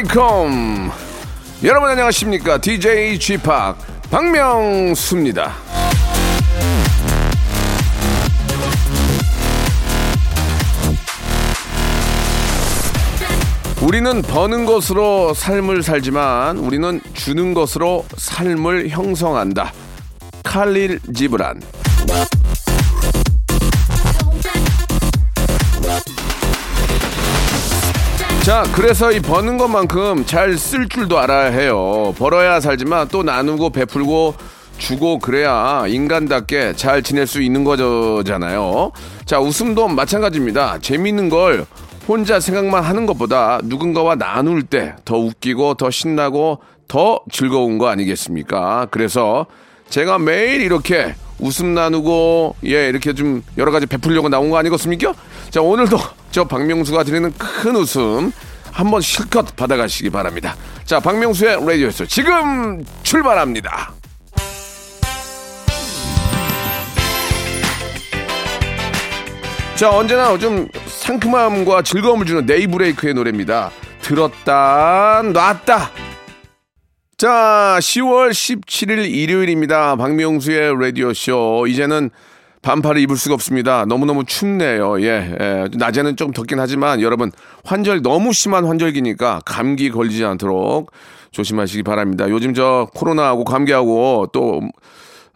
Welcome. 여러분 안녕하십니까? DJ G Park 박명수입니다. 우리는 버는 것으로 삶을 살지만 우리는 주는 것으로 삶을 형성한다. 칼릴 지브란 자, 그래서 이 버는 것만큼 잘 쓸 줄도 알아야 해요. 벌어야 살지만 또 나누고 베풀고 주고 그래야 인간답게 잘 지낼 수 있는 거잖아요. 자, 웃음도 마찬가지입니다. 재밌는 걸 혼자 생각만 하는 것보다 누군가와 나눌 때 더 웃기고 더 신나고 더 즐거운 거 아니겠습니까? 그래서 제가 매일 이렇게 웃음 나누고 예 이렇게 좀 여러 가지 베풀려고 나온 거 아니겠습니까? 자 오늘도 저 박명수가 드리는 큰 웃음 한번 실컷 받아가시기 바랍니다. 자 박명수의 라디오쇼 지금 출발합니다. 자 언제나 좀 상큼함과 즐거움을 주는 네이브레이크의 노래입니다. 들었다 놨다 자, 10월 17일 일요일입니다. 박명수의 라디오쇼. 이제는 반팔을 입을 수가 없습니다. 너무너무 춥네요. 예, 예. 낮에는 좀 덥긴 하지만 여러분, 환절, 너무 심한 환절기니까 감기 걸리지 않도록 조심하시기 바랍니다. 요즘 저 코로나하고 감기하고 또,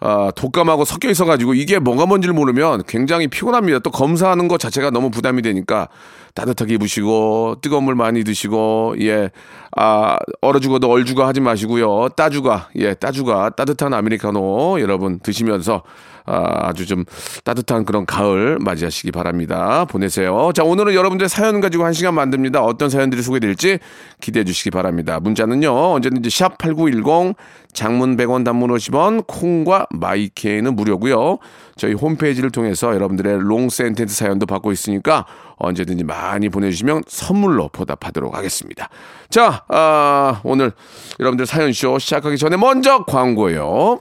아, 독감하고 섞여 있어가지고 이게 뭐가 뭔지를 모르면 굉장히 피곤합니다. 또 검사하는 것 자체가 너무 부담이 되니까 따뜻하게 입으시고 뜨거운 물 많이 드시고 예, 아, 얼어 죽어도 얼 죽어 하지 마시고요. 따주가, 예, 따주가 따뜻한 아메리카노 여러분 드시면서 아, 아주 좀 따뜻한 그런 가을 맞이하시기 바랍니다. 보내세요. 자, 오늘은 여러분들 사연 가지고 한 시간 만듭니다. 어떤 사연들이 소개될지 기대해 주시기 바랍니다. 문자는요, 언제든지 샵8910 장문 100원 단문 50원 콩과 마이케이는 무료고요. 저희 홈페이지를 통해서 여러분들의 long sentence 사연도 받고 있으니까 언제든지 많이 보내주시면 선물로 보답하도록 하겠습니다. 자, 아, 오늘 여러분들 사연쇼 시작하기 전에 먼저 광고요.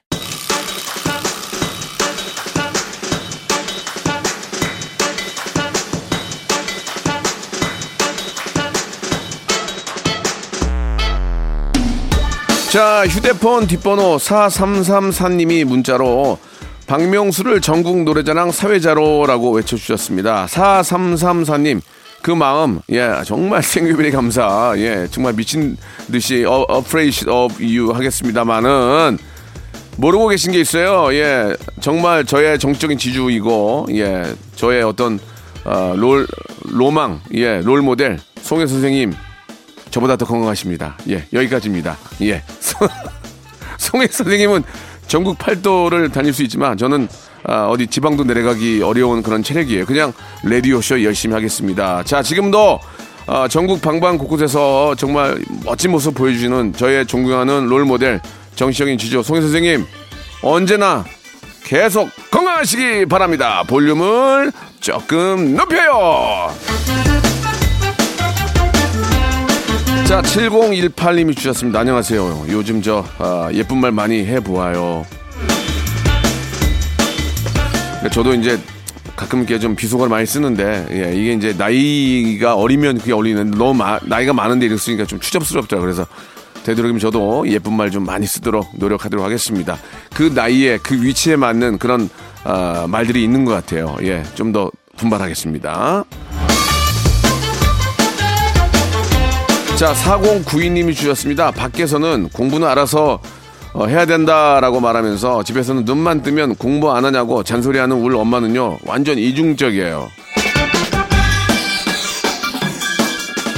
자, 휴대폰 뒷번호 4334님이 문자로 박명수를 전국 노래자랑 사회자로라고 외쳐주셨습니다. 4334님, 그 마음, 예, 정말 생유비리 감사, 예, 정말 미친 듯이 어, afraid of you 하겠습니다만은, 모르고 계신 게 있어요. 예, 정말 저의 정적인 지주이고, 예, 저의 어떤, 어, 롤, 로망, 예, 롤 모델, 송혜 선생님, 저보다 더 건강하십니다. 예, 여기까지입니다. 예. 송혜 선생님은 전국 팔도를 다닐 수 있지만 저는 아, 어디 지방도 내려가기 어려운 그런 체력이에요. 그냥 라디오쇼 열심히 하겠습니다. 자, 지금도 아, 전국 방방 곳곳에서 정말 멋진 모습 보여주시는 저의 존경하는 롤 모델 정시적인 지조 송혜 선생님 언제나 계속 건강하시기 바랍니다. 볼륨을 조금 높여요. 자, 7018님이 주셨습니다. 안녕하세요. 요즘 저 아, 예쁜 말 많이 해보아요. 그러니까 저도 이제 가끔 이렇게 좀 비속어를 많이 쓰는데 예, 이게 이제 나이가 어리면 그게 어울리는데 너무 마- 나이가 많은데 이렇게 쓰니까 좀 추접스럽더라고요. 그래서 되도록이면 저도 예쁜 말 좀 많이 쓰도록 노력하도록 하겠습니다. 그 나이에 그 위치에 맞는 그런 아, 말들이 있는 것 같아요. 예, 좀 더 분발하겠습니다. 자, 4092님이 주셨습니다. 밖에서는 공부는 알아서 어, 해야 된다라고 말하면서 집에서는 눈만 뜨면 공부 안 하냐고 잔소리하는 우리 엄마는요, 완전 이중적이에요.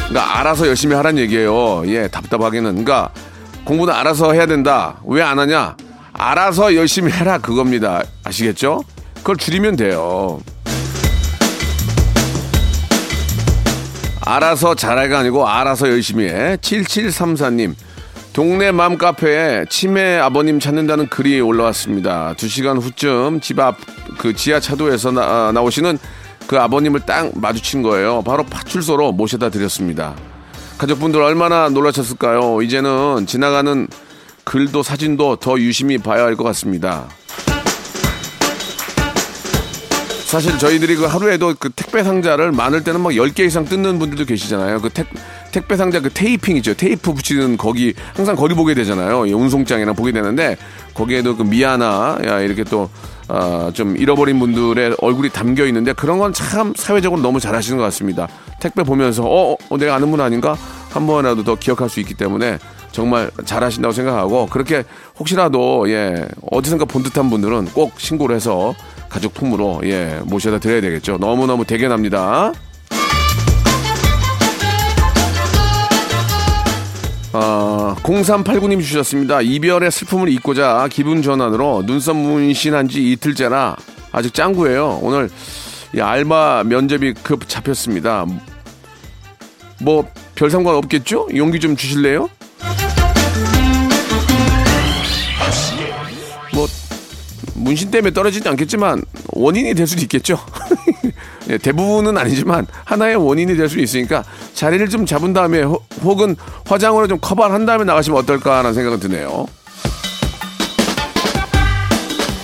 그러니까 알아서 열심히 하란 얘기예요. 예, 답답하게는. 그러니까 공부는 알아서 해야 된다. 왜 안 하냐? 알아서 열심히 해라 그겁니다. 아시겠죠? 그걸 줄이면 돼요. 알아서 잘해가 아니고 알아서 열심히 해. 7734님. 동네 맘카페에 치매 아버님 찾는다는 글이 올라왔습니다. 두 시간 후쯤 집 앞 그 지하 차도에서 나, 나오시는 그 아버님을 딱 마주친 거예요. 바로 파출소로 모셔다 드렸습니다. 가족분들 얼마나 놀라셨을까요? 이제는 지나가는 글도 사진도 더 유심히 봐야 할 것 같습니다. 사실 저희들이 그 하루에도 그 택배 상자를 많을 때는 막 10개 이상 뜯는 분들도 계시잖아요. 그 택, 택배 상자 그 테이핑 있죠. 테이프 붙이는 거기, 항상 거기 보게 되잖아요. 운송장이나 보게 되는데, 거기에도 그 미아나, 야, 이렇게 또, 어, 좀 잃어버린 분들의 얼굴이 담겨 있는데, 그런 건 참 사회적으로 너무 잘하시는 것 같습니다. 택배 보면서, 어, 어 내가 아는 분 아닌가? 한 번이라도 더 기억할 수 있기 때문에, 정말 잘하신다고 생각하고, 그렇게 혹시라도, 예, 어디선가 본 듯한 분들은 꼭 신고를 해서, 가족 품으로 예 모셔다 드려야 되겠죠. 너무너무 대견합니다. 아, 0389님 주셨습니다. 이별의 슬픔을 잊고자 기분 전환으로 눈썹 문신한 지 이틀째라 아직 짱구예요. 오늘 이 알바 면접이 급 잡혔습니다. 뭐 별 상관 없겠죠? 용기 좀 주실래요? 문신 때문에 떨어지지 않겠지만 원인이 될 수도 있겠죠. 예, 대부분은 아니지만 하나의 원인이 될 수 있으니까 자리를 좀 잡은 다음에 호, 혹은 화장으로 좀 커버를 한 다음에 나가시면 어떨까라는 생각은 드네요.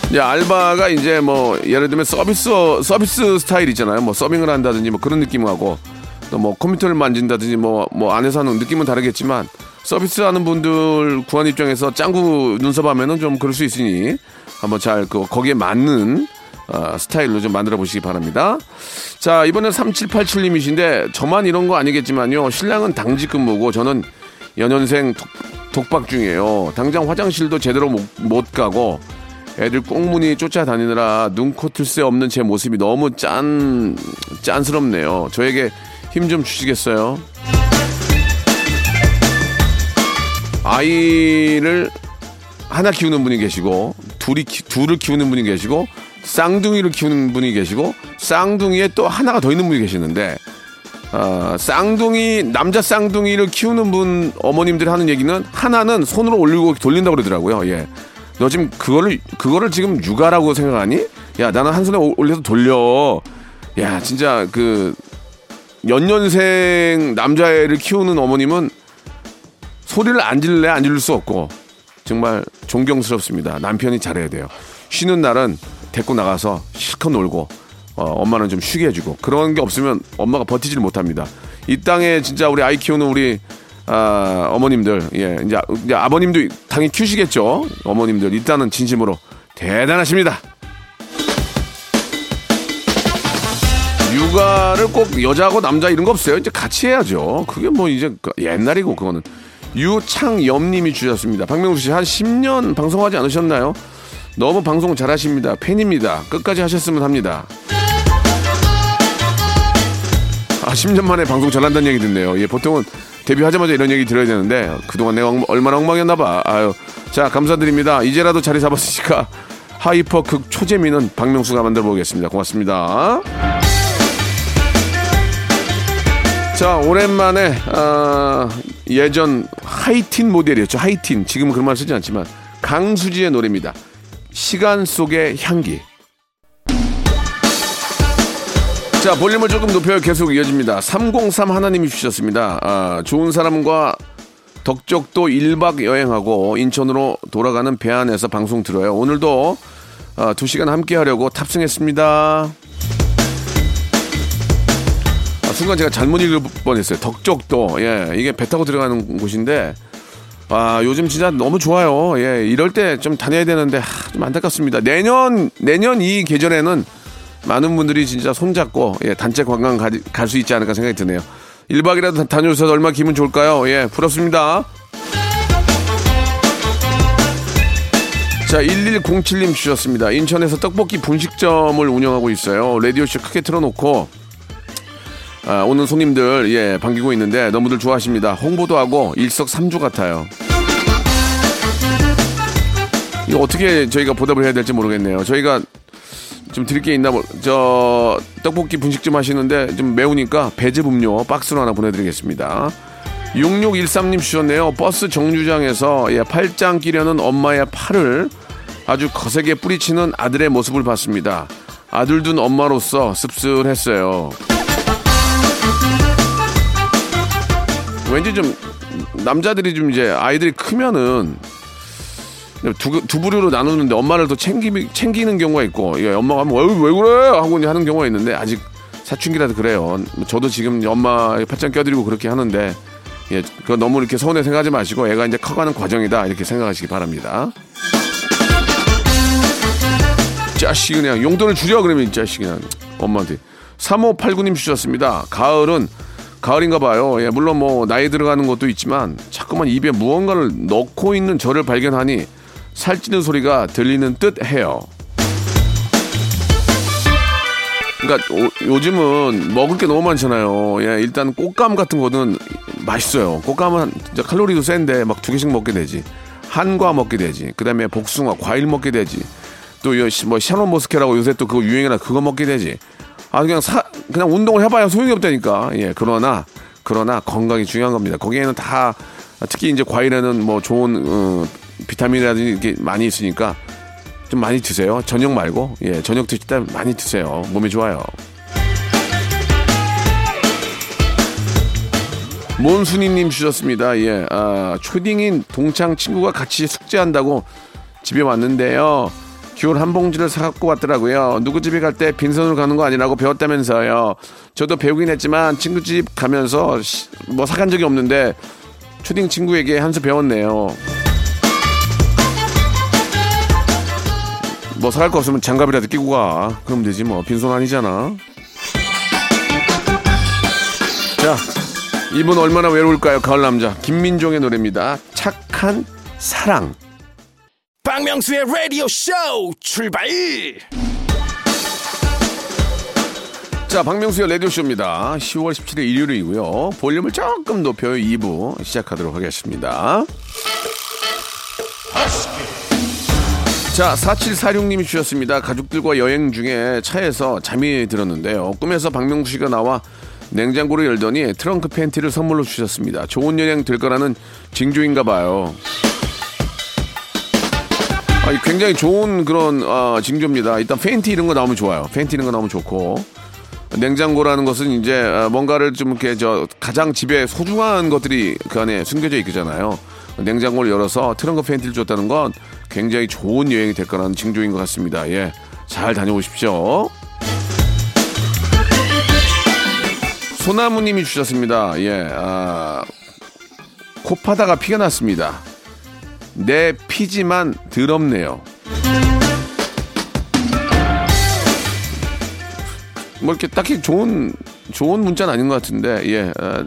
이제 알바가 이제 뭐 예를 들면 서비스 서비스 스타일 있잖아요. 뭐 서빙을 한다든지 뭐 그런 느낌하고 또 뭐 컴퓨터를 만진다든지 뭐뭐 안에서 하는 느낌은 다르겠지만 서비스 하는 분들 구한 입장에서 짱구 눈썹 하면은 좀 그럴 수 있으니 한번 잘 그 거기에 맞는 어, 스타일로 좀 만들어 보시기 바랍니다. 자, 이번엔 3787님이신데 저만 이런 거 아니겠지만요. 신랑은 당직 근무고 저는 연년생 독, 박 중이에요. 당장 화장실도 제대로 못, 못 가고 애들 꽁무니 쫓아다니느라 눈코 틀 새 없는 제 모습이 너무 짠 짠스럽네요. 저에게 힘 좀 주시겠어요? 아이를 하나 키우는 분이 계시고 둘이 키, 둘을 키우는 분이 계시고 쌍둥이를 키우는 분이 계시고 쌍둥이에 또 하나가 더 있는 분이 계시는데 어, 쌍둥이 남자 쌍둥이를 키우는 분 어머님들이 하는 얘기는 하나는 손으로 올리고 돌린다고 그러더라고요. 예. 너 지금 그거를 그거를 지금 육아라고 생각하니? 야 나는 한 손에 올려서 돌려. 야 진짜 그 연년생 남자애를 키우는 어머님은 소리를 안 질래 안 질릴 수 없고 정말 존경스럽습니다. 남편이 잘해야 돼요. 쉬는 날은 데리고 나가서 실컷 놀고 어, 엄마는 좀 쉬게 해주고 그런 게 없으면 엄마가 버티지를 못합니다. 이 땅에 진짜 우리 아이 키우는 우리 아, 어머님들 예 이제, 이제 아버님도 당연히 키우시겠죠. 어머님들 일단은 진심으로 대단하십니다. 육아를 꼭 여자하고 남자 이런 거 없어요. 이제 같이 해야죠. 그게 뭐 이제 그 옛날이고 그거는 유창염님이 주셨습니다. 박명수 씨 한 10년 방송하지 않으셨나요? 너무 방송 잘하십니다. 팬입니다. 끝까지 하셨으면 합니다. 아, 10년 만에 방송 잘한다는 얘기 듣네요. 예, 보통은 데뷔하자마자 이런 얘기 들어야 되는데 그동안 내가 얼마나 엉망이었나 봐. 아유. 자, 감사드립니다. 이제라도 자리 잡았으니까 hyper 극 초재미는 박명수가 만들어 보겠습니다. 고맙습니다. 자, 오랜만에 어, 예전 하이틴 모델이었죠. 하이틴. 지금은 그런 말 쓰지 않지만 강수지의 노래입니다. 시간 속의 향기. 자, 볼륨을 조금 높여요. 계속 이어집니다. 303 하나님이 주셨습니다. 아, 좋은 사람과 덕적도 1박 여행하고 인천으로 돌아가는 배 안에서 방송 들어요. 오늘도 아, 2시간 함께 하려고 탑승했습니다. 아, 순간 제가 잘못 읽을 뻔했어요. 덕적도. 예, 이게 배 타고 들어가는 곳인데 아, 요즘 진짜 너무 좋아요. 예, 이럴 때 좀 다녀야 되는데, 하, 좀 안타깝습니다. 내년, 내년 이 계절에는 많은 분들이 진짜 손잡고, 예, 단체 관광 갈 수 있지 않을까 생각이 드네요. 1박이라도 다녀오셔서 얼마나 기분 좋을까요? 예, 부럽습니다. 자, 1107님 주셨습니다. 인천에서 떡볶이 분식점을 운영하고 있어요. 라디오쇼 크게 틀어놓고, 아, 오는 손님들 예 반기고 있는데 너무들 좋아하십니다. 홍보도 하고 일석삼조 같아요. 이거 어떻게 저희가 보답을 해야 될지 모르겠네요. 저희가 좀 드릴 게 있나, 뭐, 저, 떡볶이 분식점 하시는데 좀 매우니까 배즙 음료 박스로 하나 보내드리겠습니다. 6613님 주셨네요. 버스 정류장에서 예, 팔짱 끼려는 엄마의 팔을 아주 거세게 뿌리치는 아들의 모습을 봤습니다. 아들 둔 엄마로서 씁쓸했어요. 왠지 좀 남자들이 좀 이제 아이들이 크면은 두, 두 부류로 나누는데 엄마를 더 챙기, 챙기는 경우가 있고 예, 엄마가 하면 왜, 왜 그래 하고 하는 경우가 있는데 아직 사춘기라도 그래요. 저도 지금 엄마 팔짱 껴드리고 그렇게 하는데 예, 그 너무 이렇게 서운해 생각하지 마시고 애가 이제 커가는 과정이다 이렇게 생각하시기 바랍니다. 자식 그냥 용돈을 주려 그러면 이 자식 그냥 엄마한테 3589님 주셨습니다. 가을은 가을인가 봐요. 예, 물론 뭐 나이 들어가는 것도 있지만 자꾸만 입에 무언가를 넣고 있는 저를 발견하니 살찌는 소리가 들리는 듯 해요. 그러니까 오- 요즘은 먹을 게 너무 많잖아요. 예, 일단 꽃감 같은 거는 맛있어요. 꽃감은 진짜 칼로리도 센데 막 두 개씩 먹게 되지. 한과 먹게 되지. 그다음에 복숭아, 과일 먹게 되지. 또뭐 샤론 모스케라고 요새 또 그거 유행이라 그거 먹게 되지. 아 그냥 사 그냥 운동을 해봐야 소용이 없다니까. 예, 그러나 그러나 건강이 중요한 겁니다. 거기에는 다 특히 이제 과일에는 뭐 좋은 어, 비타민이라든지 이렇게 많이 있으니까 좀 많이 드세요. 저녁 말고 예, 저녁 드실 때 많이 드세요. 몸이 좋아요. 몬순이님 주셨습니다. 예, 아, 초딩인 동창 친구가 같이 숙제한다고 집에 왔는데요. 귤 한 봉지를 사갖고 왔더라고요. 누구 집에 갈 때 빈손으로 가는 거 아니라고 배웠다면서요. 저도 배우긴 했지만 친구 집 가면서 시- 뭐 사간 적이 없는데 초딩 친구에게 한 수 배웠네요. 뭐 사갈 거 없으면 장갑이라도 끼고 가. 그럼 되지 뭐. 빈손 아니잖아. 자, 이분 얼마나 외로울까요? 가을 남자. 김민종의 노래입니다. 착한 사랑. 박명수의 라디오 쇼 출발 자, 박명수의 라디오 쇼입니다. 10월 17일 일요일이고요. 볼륨을 조금 높여요. 2부 시작하도록 하겠습니다. 자, 4746님이 주셨습니다. 가족들과 여행 중에 차에서 잠이 들었는데요. 꿈에서 박명수 씨가 나와 냉장고를 열더니 트렁크 팬티를 선물로 주셨습니다. 좋은 여행 될 거라는 징조인가 봐요. 아, 굉장히 좋은 그런 아, 징조입니다. 일단 팬티 이런 거 나오면 좋아요. 팬티 이런 거 나오면 좋고 냉장고라는 것은 이제 아, 뭔가를 좀 이렇게 저 가장 집에 소중한 것들이 그 안에 숨겨져 있잖아요. 냉장고를 열어서 트렁크 팬티를 줬다는 건 굉장히 좋은 여행이 될 거라는 징조인 것 같습니다. 예, 잘 다녀오십시오. 소나무님이 주셨습니다. 예, 아, 코파다가 피가 났습니다. 내 피지만 더럽네요. 뭐 이렇게 딱히 좋은 좋은 문자는 아닌 것 같은데 예, 아,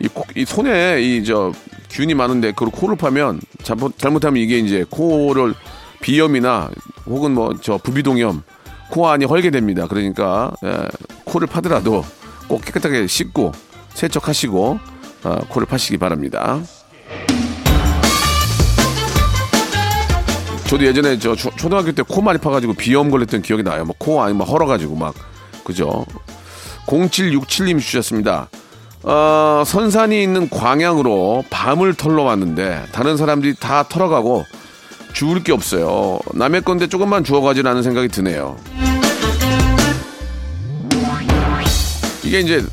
이, 코- 이 손에 이 저 균이 많은데 그걸 코를 파면 잘못 잘못하면 이게 이제 코를 비염이나 혹은 뭐 저 부비동염 코 안이 헐게 됩니다. 그러니까 예, 코를 파더라도 꼭 깨끗하게 씻고 세척하시고 아, 코를 파시기 바랍니다. 저도 예전에 저 초- 초등학교 때 코 많이 파가지고 비염 걸렸던 기억이 나요. 막코 안이 막 헐어가지고 막 그죠. 0767님 주셨습니다. 어, 선산이 있는 광양으로 밤을 털러 왔는데 다른 사람들이 다 털어가고 주울 게 없어요. 남의 건데 조금만 주워가지라는 생각이 드네요. 이게 이제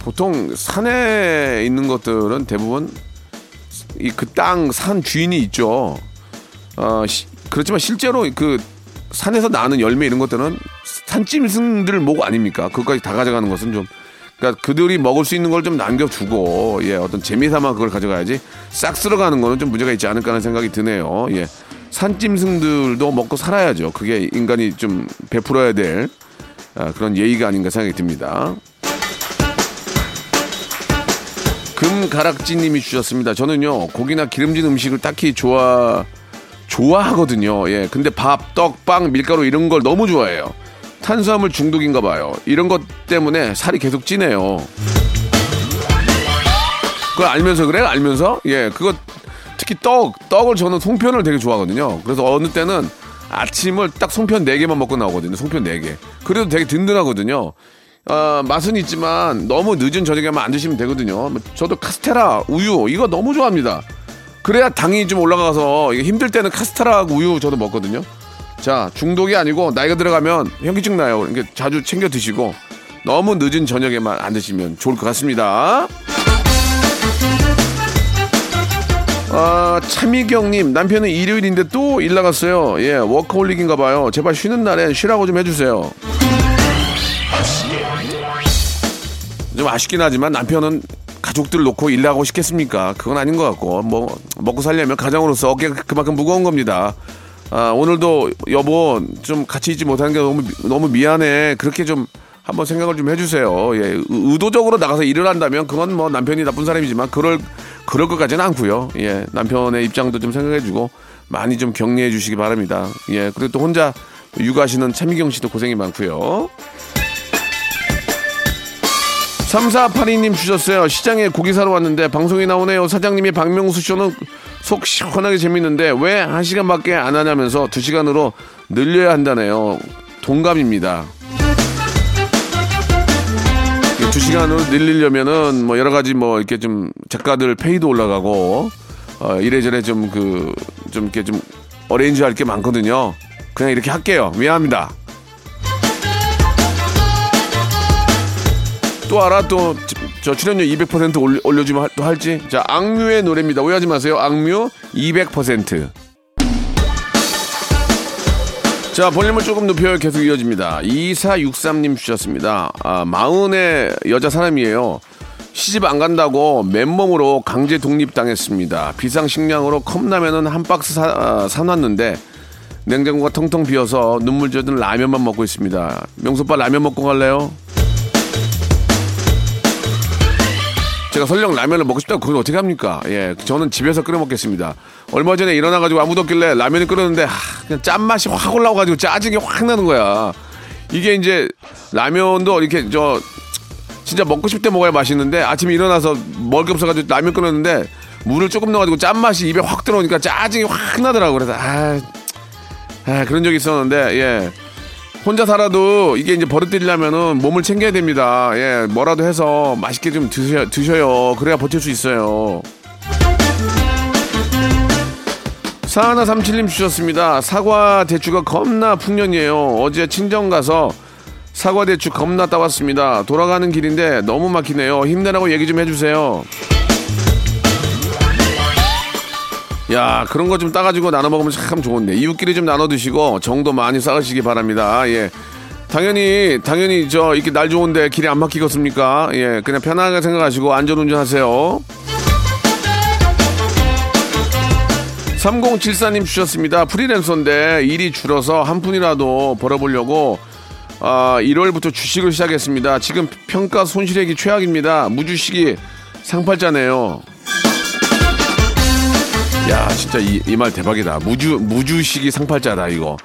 보통 산에 있는 것들은 대부분 이 그 땅 산 주인이 있죠. 어, 시- 그렇지만 실제로 그 산에서 나는 열매 이런 것들은 산짐승들 목 아닙니까? 그것까지 다 가져가는 것은 좀 그러니까 그들이 먹을 수 있는 걸 좀 남겨두고 예 어떤 재미삼아 그걸 가져가야지 싹 쓸어가는 거는 좀 문제가 있지 않을까 하는 생각이 드네요. 예 산짐승들도 먹고 살아야죠. 그게 인간이 좀 베풀어야 될 아, 그런 예의가 아닌가 생각이 듭니다. 금가락지님이 주셨습니다. 저는요 고기나 기름진 음식을 딱히 좋아 좋아하거든요. 예, 근데 밥, 떡, 빵, 밀가루 이런 걸 너무 좋아해요. 탄수화물 중독인가 봐요. 이런 것 때문에 살이 계속 찌네요. 그걸 알면서 그래? 알면서? 예, 그거 특히 떡, 떡을 저는 송편을 되게 좋아하거든요. 그래서 어느 때는 아침을 딱 송편 4개만 먹고 나오거든요. 송편 4개. 그래도 되게 든든하거든요. 어, 맛은 있지만 너무 늦은 저녁에만 안 드시면 되거든요. 저도 카스테라, 우유, 이거 너무 좋아합니다. 그래야 당이 좀 올라가서 힘들 때는 카스테라하고 우유 저도 먹거든요. 자, 중독이 아니고 나이가 들어가면 현기증 나요. 그러니까 자주 챙겨 드시고 너무 늦은 저녁에만 안 드시면 좋을 것 같습니다. 아, 차미경님, 남편은 일요일인데 또 일 나갔어요. 예, 워커홀릭인가 봐요. 제발 쉬는 날엔 쉬라고 좀 해주세요. 좀 아쉽긴 하지만 남편은 가족들 놓고 일 나가고 싶겠습니까? 그건 아닌 것 같고, 뭐, 먹고 살려면 가장으로서 어깨가 그만큼 무거운 겁니다. 아, 오늘도 여보 좀 같이 있지 못하는 게 너무, 너무 미안해. 그렇게 좀 한번 생각을 좀 해주세요. 예, 의도적으로 나가서 일을 한다면 그건 뭐 남편이 나쁜 사람이지만 그럴 그럴 것까지는 않고요. 예, 남편의 입장도 좀 생각해주고 많이 좀 격려해 주시기 바랍니다. 예, 그리고 또 혼자 육아하시는 차미경 씨도 고생이 많고요. 3482님 주셨어요. 시장에 고기 사러 왔는데 방송이 나오네요. 사장님이 박명수 쇼는 속 시원하게 재밌는데 왜 한 시간밖에 안 하냐면서 두 시간으로 늘려야 한다네요. 동감입니다. 두 시간으로 늘리려면은 뭐 여러 가지 뭐 이렇게 좀 작가들 페이도 올라가고 어 이래저래 좀 그좀 이렇게 좀 어레인지 할 게 많거든요. 그냥 이렇게 할게요. 미안합니다. 또 알아 또 저 출연료 200% 올려, 올려주면 또 할지 자 악뮤의 노래입니다 오해하지 마세요 악뮤 200% 자, 볼륨을 조금 높여 계속 이어집니다. 2463님 주셨습니다. 아, 마흔의 여자 사람이에요. 시집 안 간다고 맨몸으로 강제 독립당했습니다. 비상식량으로 컵라면은 한 박스 사, 아, 사놨는데 냉장고가 텅텅 비어서 눈물 젖은 라면만 먹고 있습니다. 명소빠 라면 먹고 갈래요? 제가 설령 라면을 먹고 싶다고 그걸 어떻게 합니까? 예, 저는 집에서 끓여 먹겠습니다. 얼마 전에 일어나가지고 아무도 없길래 라면을 끓였는데 하, 그냥 짠맛이 확 올라와가지고 짜증이 확 나는 거야. 이게 이제 라면도 이렇게 저 진짜 먹고 싶을 때 먹어야 맛있는데 아침에 일어나서 먹을 게 없어가지고 라면 끓였는데 물을 조금 넣어가지고 짠맛이 입에 확 들어오니까 짜증이 확 나더라고. 그래서 아, 아 그런 적이 있었는데 예. 혼자 살아도 이게 이제 버릇들이려면은 몸을 챙겨야 됩니다. 예, 뭐라도 해서 맛있게 좀 드셔, 드셔요. 그래야 버틸 수 있어요. 사하나 삼칠님 주셨습니다. 사과 대추가 겁나 풍년이에요. 어제 친정 가서 사과 대추 겁나 따왔습니다. 돌아가는 길인데 너무 막히네요. 힘내라고 얘기 좀 해주세요. 야 그런 거 좀 따가지고 나눠 먹으면 참 좋은데 이웃끼리 좀 나눠 드시고 정도 많이 쌓으시기 바랍니다. 예. 당연히 당연히 저 이렇게 날 좋은데 길이 안 막히겠습니까? 예, 그냥 편하게 생각하시고 안전 운전하세요. 3074님 주셨습니다. 프리랜서인데 일이 줄어서 한 푼이라도 벌어보려고 아, 1월부터 주식을 시작했습니다. 지금 평가 손실액이 최악입니다. 무주식이 상팔자네요. 야 진짜 이 말 대박이다. 무주 무주식이 상팔자다 이거.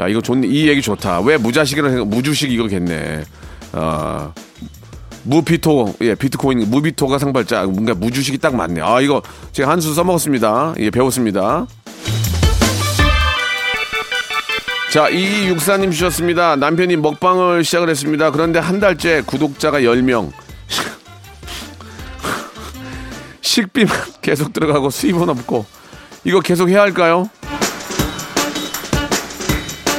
야 이거 좋네 이 얘기 좋다. 왜 무자식이라 생각 무주식 이거겠네. 아 무비토 예 비트코인 무비토가 상팔자 뭔가 무주식이 딱 맞네. 아 이거 제가 한 수 써먹었습니다. 예 배웠습니다. 자, 이육사님 주셨습니다. 남편이 먹방을 시작을 했습니다. 그런데 한 달째 구독자가 10명. 식비만 계속 들어가고 수입은 없고 이거 계속 해야 할까요?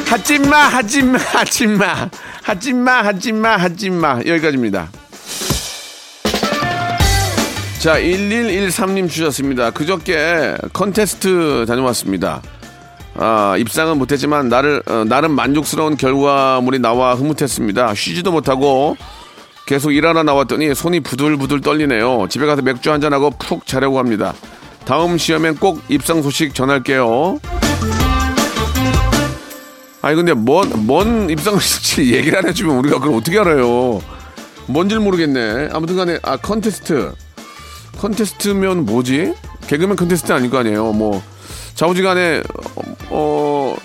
하지마 하지마 하지마 하지마 하지마 하지마 여기까지입니다. 자 1113님 주셨습니다. 그저께 컨테스트 다녀왔습니다. 아, 입상은 못했지만 나를 어, 나름 만족스러운 결과물이 나와 흐뭇했습니다. 쉬지도 못하고 계속 일하러 나왔더니 손이 부들부들 떨리네요. 집에 가서 맥주 한잔하고 푹 자려고 합니다. 다음 시험엔 꼭 입상 소식 전할게요. 아니 근데 뭔, 뭔 입상 소식 얘기를 안 해주면 우리가 그걸 어떻게 알아요? 뭔지를 모르겠네. 아무튼 간에 아 컨테스트. 컨테스트면 뭐지? 개그맨 컨테스트 아닐 거 아니에요. 뭐 좌우지간에 어, 어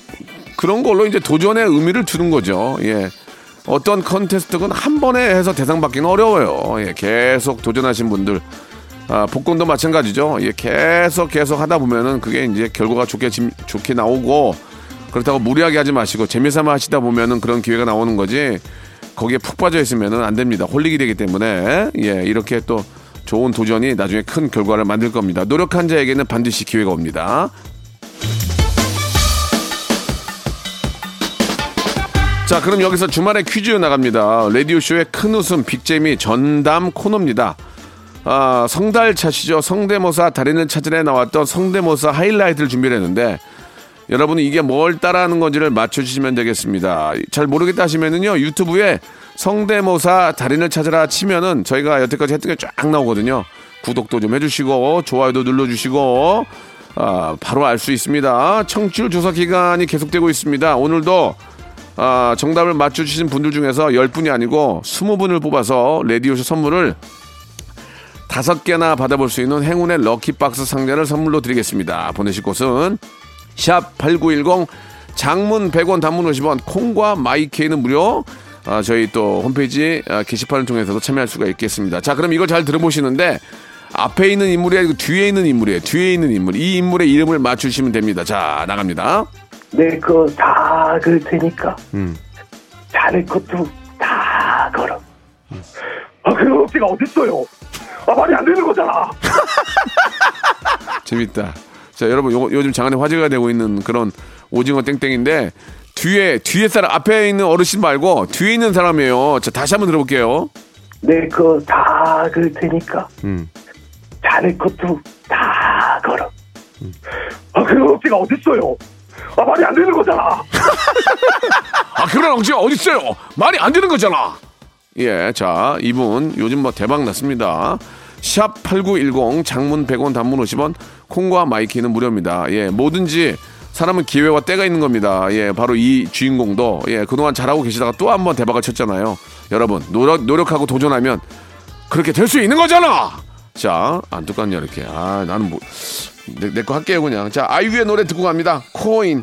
그런 걸로 이제 도전의 의미를 두는 거죠. 예. 어떤 컨테스트건 한 번에 해서 대상 받기는 어려워요. 예, 계속 도전하신 분들 아, 복권도 마찬가지죠. 예, 계속 계속 하다 보면은 그게 이제 결과가 좋게 짐- 좋게 나오고 그렇다고 무리하게 하지 마시고 재미삼아 하시다 보면은 그런 기회가 나오는 거지. 거기에 푹 빠져 있으면은 안 됩니다. 홀리게 되기 때문에 예, 이렇게 또 좋은 도전이 나중에 큰 결과를 만들 겁니다. 노력한 자에게는 반드시 기회가 옵니다. 자, 그럼 여기서 주말에 퀴즈 나갑니다. 라디오쇼의 큰 웃음, 빅재미, 전담 코너입니다. 아, 성달 차시죠. 성대모사 달인을 찾으러 나왔던 성대모사 하이라이트를 준비를 했는데, 여러분이 이게 뭘 따라하는 건지를 맞춰주시면 되겠습니다. 잘 모르겠다 하시면은요, 유튜브에 성대모사 달인을 찾으라 치면은 저희가 여태까지 했던 게 쫙 나오거든요. 구독도 좀 해주시고, 좋아요도 눌러주시고, 아, 바로 알 수 있습니다. 청취율 조사 기간이 계속되고 있습니다. 오늘도 아, 정답을 맞춰주신 분들 중에서 10분이 아니고 20분을 뽑아서 레디오쇼 선물을 다섯 개나 받아볼 수 있는 행운의 럭키박스 상자를 선물로 드리겠습니다. 보내실 곳은 샵 8910 장문 100원 단문 50원 콩과 마이케이는 무료 아, 저희 또 홈페이지 아, 게시판을 통해서도 참여할 수가 있겠습니다. 자 그럼 이걸 잘 들어보시는데 앞에 있는 인물이 아니고 뒤에 있는 인물이에요. 뒤에 있는 인물. 이 인물의 이름을 맞추시면 됩니다. 자 나갑니다. 내 거 다 그럴 테니까. 음. 자네 것도 다 걸어. 아, 그런 억지가 어딨어요? 아, 말이 안 되는 거잖아. 재밌다. 자, 여러분, 요, 요즘 장안에 화제가 되고 있는 그런 오징어 땡땡인데, 뒤에, 뒤에 사람, 앞에 있는 어르신 말고, 뒤에 있는 사람이에요. 자, 다시 한번 들어볼게요. 내 거다 그럴 테니까. 음. 자네 것도 다 걸어. 아, 그런 억지가 어딨어요? 아, 말이 안 되는 거잖아. 아, 그런 억지가 어딨어요? 말이 안 되는 거잖아. 예, 자, 이분 요즘 뭐 대박 났습니다. 샵 8910 장문 100원 단문 50원 콩과 마이케이는 무료입니다. 예, 뭐든지 사람은 기회와 때가 있는 겁니다. 예, 바로 이 주인공도 예, 그동안 잘하고 계시다가 또 한 번 대박을 쳤잖아요. 여러분, 노력, 노력하고 도전하면 그렇게 될 수 있는 거잖아! 자, 안 똑같냐, 이렇게. 아, 나는 뭐, 내거 할게요, 그냥. 자, 아이유의 노래 듣고 갑니다. 코인.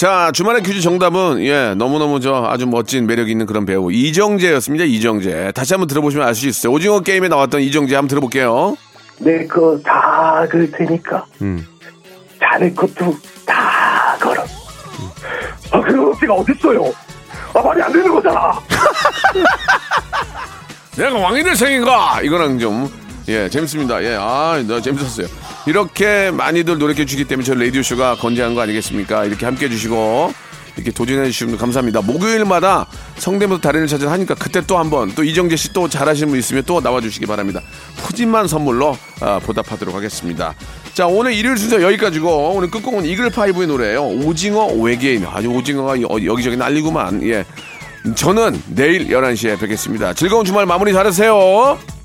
자, 주말의 퀴즈 정답은, 예, 너무너무 저 아주 멋진 매력 있는 그런 배우, 이정재였습니다, 이정재. 다시 한번 들어보시면 알 수 있어요. 오징어 게임에 나왔던 이정재 한번 들어볼게요. 내 거 다 걸 테니까 음. 자네 것도 다 걸어. 아 그런 억지가 어딨어요? 아 말이 안 되는 거잖아. 내가 왕이 될 생인가? 이거랑 좀, 예, 재밌습니다. 예, 아, 너 재밌었어요. 이렇게 많이들 노력해 주기 때문에 저희 라디오 쇼가 건재한 거 아니겠습니까? 이렇게 함께 해 주시고, 이렇게 도전해 주시면 감사합니다. 목요일마다 성대모사 달인을 찾아 하니까 그때 또 한번 또 이정재 씨 또 잘하시는 분 있으면 또 나와 주시기 바랍니다. 푸짐한 선물로 아, 보답하도록 하겠습니다. 자 오늘 일요일 순서 여기까지고 오늘 끝곡은 이글파이브의 노래예요. 오징어 외계인 아주 오징어가 여- 여기저기 날리구만. 예. 저는 내일 11시에 뵙겠습니다. 즐거운 주말 마무리 잘하세요.